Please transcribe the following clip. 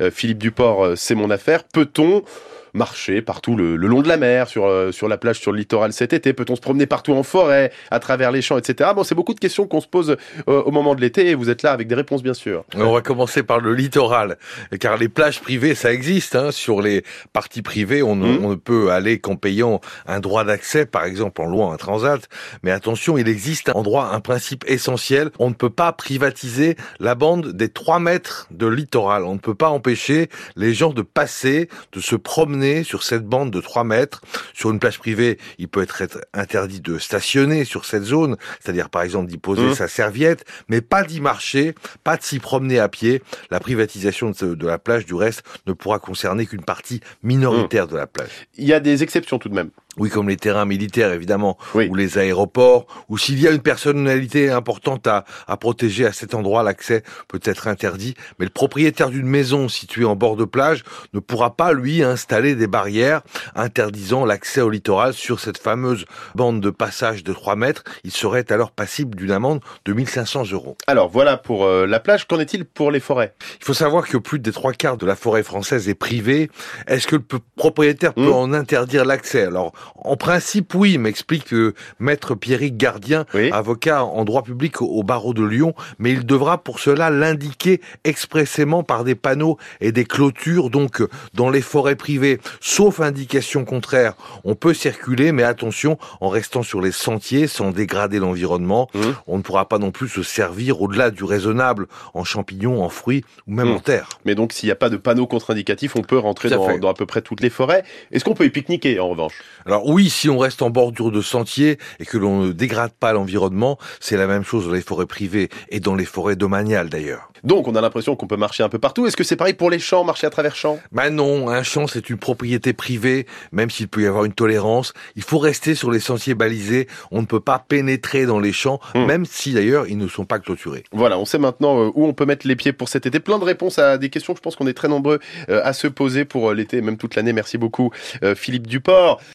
Euh, Philippe Duport, euh, c'est mon affaire. Peut-on marcher partout le, le long de la mer, sur, euh, sur la plage, sur le littoral cet été Peut-on se promener partout en forêt, à travers les champs, etc. Bon, c'est beaucoup de questions qu'on se pose euh, au moment de l'été et vous êtes là avec des réponses, bien sûr. On va commencer par le littoral, car les plages privées, ça existe. Hein. Sur les parties privées, on, Mhm. on ne peut aller qu'en payant un droit d'accès, par exemple en louant un transat. Mais attention, il existe en droit un principe essentiel. On ne peut pas privatiser la bande des 3 mètres de littoral. On ne peut pas empêcher les gens de passer, de se promener sur cette bande de 3 mètres. Sur une plage privée, il peut être interdit de stationner sur cette zone, c'est-à-dire par exemple d'y poser Mhm. sa serviette, mais pas d'y marcher, pas de s'y promener à pied. La privatisation de, la plage, du reste, ne pourra concerner qu'une partie minoritaire de la plage. Il y a des exceptions tout de même. Oui, comme les terrains militaires, évidemment, Oui. ou les aéroports, ou s'il y a une personnalité importante à, à protéger à cet endroit, l'accès peut être interdit. Mais le propriétaire d'une maison située en bord de plage ne pourra pas, lui, installer des barrières interdisant l'accès au littoral sur cette fameuse bande de passage de 3 mètres. Il serait alors passible d'une amende de 1500 euros. Alors voilà pour euh, la plage. Qu'en est-il pour les forêts? Il faut savoir que plus des trois quarts de la forêt française est privée. Est-ce que le propriétaire peut Mmh. en interdire l'accès? Alors, en principe, oui, m'explique euh, maître Pierrick Gardien, Oui. avocat en droit public au, au barreau de Lyon, mais il devra pour cela l'indiquer expressément par des panneaux et des clôtures, donc dans les forêts privées. Sauf indication contraire, on peut circuler, mais attention, en restant sur les sentiers sans dégrader l'environnement. Mmh. On ne pourra pas non plus se servir au-delà du raisonnable en champignons, en fruits ou même Mmh. en terre. Mais donc, s'il n'y a pas de panneau contre-indicatif, on peut rentrer à dans, à peu près toutes les forêts. Est-ce qu'on peut y pique-niquer, en revanche? Alors oui, si on reste en bordure de sentier et que l'on ne dégrade pas l'environnement, c'est la même chose dans les forêts privées et dans les forêts domaniales d'ailleurs. Donc, on a l'impression qu'on peut marcher un peu partout. Est-ce que c'est pareil pour les champs, marcher à travers champs? Ben non, un champ c'est une propriété privée, même s'il peut y avoir une tolérance. Il faut rester sur les sentiers balisés, on ne peut pas pénétrer dans les champs, Hmm. même si d'ailleurs ils ne sont pas clôturés. Voilà, on sait maintenant euh, où on peut mettre les pieds pour cet été. Plein de réponses à des questions. Je pense qu'on est très nombreux euh, à se poser pour euh, l'été, et même toute l'année. Merci beaucoup, Philippe Duport.